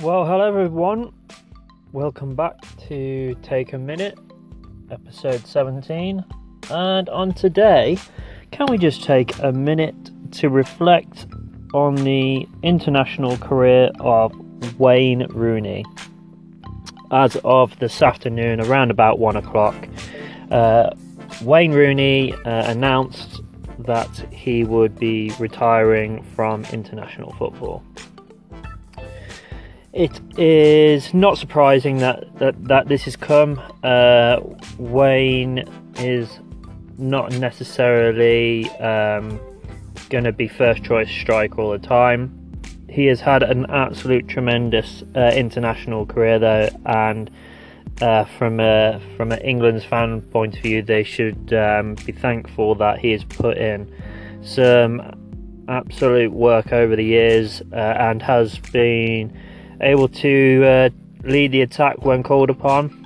Well, hello everyone. Welcome back to Take a Minute, episode 17. And on today, can we just take a minute to reflect on the international career of Wayne Rooney? As of this afternoon, around about one o'clock, uh, Wayne Rooney uh, announced that he would be retiring from international football. It is not surprising that, that, that this has come. Uh, Wayne is not necessarily um, going to be first choice striker all the time. He has had an absolute tremendous uh, international career though, and uh, from a from an England's fan point of view, they should um, be thankful that he has put in some absolute work over the years uh, and has been able to uh, lead the attack when called upon.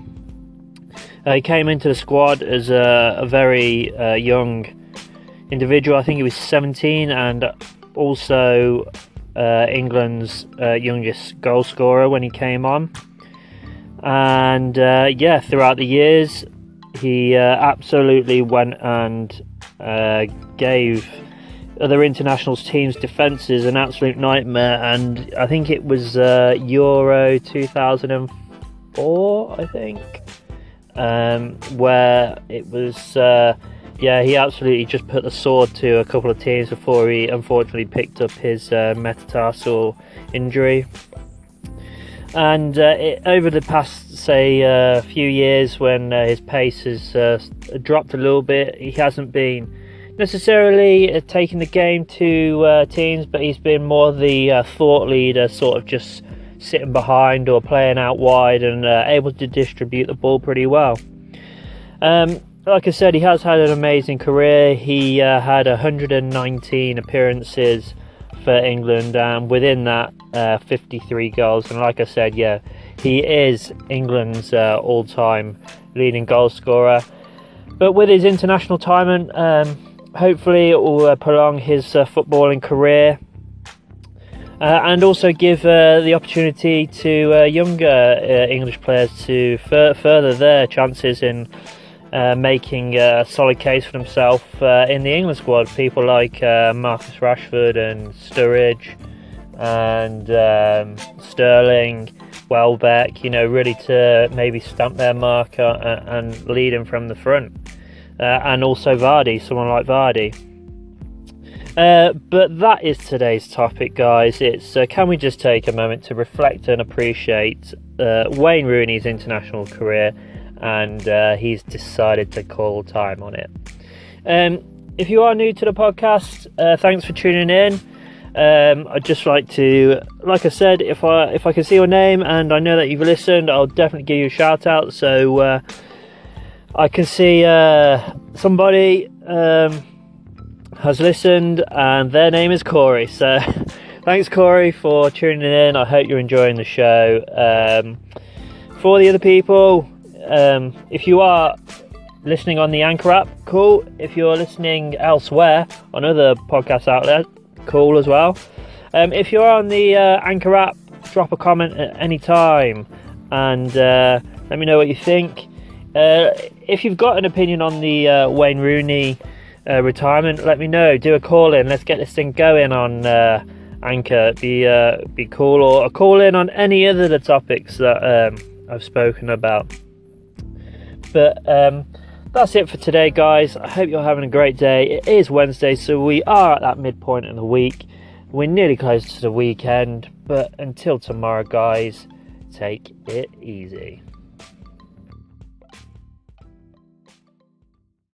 Uh, he came into the squad as a, a very uh, young individual. I think he was 17 and also uh, England's uh, youngest goal scorer when he came on. And uh, yeah, throughout the years, he absolutely went and gave other internationals teams' defences an absolute nightmare. And I think it was uh, Euro 2004, I think, um, where it was. Uh, yeah, he absolutely just put the sword to a couple of teams before he unfortunately picked up his uh, metatarsal injury. And uh, it, over the past, say, uh, few years, when uh, his pace has uh, dropped a little bit, he hasn't been necessarily uh, taking the game to uh, teams, but he's been more the uh, thought leader, sort of just sitting behind or playing out wide and uh, able to distribute the ball pretty well. Um, like I said, he has had an amazing career. He uh, had 119 appearances for England, and within that, uh, 53 goals. And like I said, yeah, he is England's all-time leading goal scorer. But with his international time, um, hopefully it will uh, prolong his uh, footballing career uh, and also give uh, the opportunity to uh, younger uh, English players to fur- further their chances in making a solid case for themselves in the England squad. People like Marcus Rashford and Sturridge and um, Sterling, Welbeck, you know, really to maybe stamp their mark and lead them from the front uh, and also Vardy, someone like Vardy. Uh, but that is today's topic, guys. It's uh, can we just take a moment to reflect and appreciate uh, Wayne Rooney's international career, and uh, he's decided to call time on it. Um, if you are new to the podcast, uh, thanks for tuning in. Um, I'd just like to, like I said, if I if I can see your name and I know that you've listened, I'll definitely give you a shout out. So uh, I can see uh, somebody um, has listened, and their name is Corey. So, thanks, Corey, for tuning in. I hope you're enjoying the show. Um, for the other people, um, if you are listening on the Anchor app, cool. If you're listening elsewhere on other podcast outlets, cool as well. Um, if you're on the uh, Anchor app, drop a comment at any time and uh, let me know what you think. Uh, if you've got an opinion on the uh, Wayne Rooney uh, retirement, let me know. Do a call in. Let's get this thing going on uh, Anchor. Be uh, be cool, or a call in on any other the topics that um, I've spoken about. But um, that's it for today, guys. I hope you're having a great day. It is Wednesday, so we are at that midpoint in the week. We're nearly close to the weekend, but until tomorrow, guys, take it easy.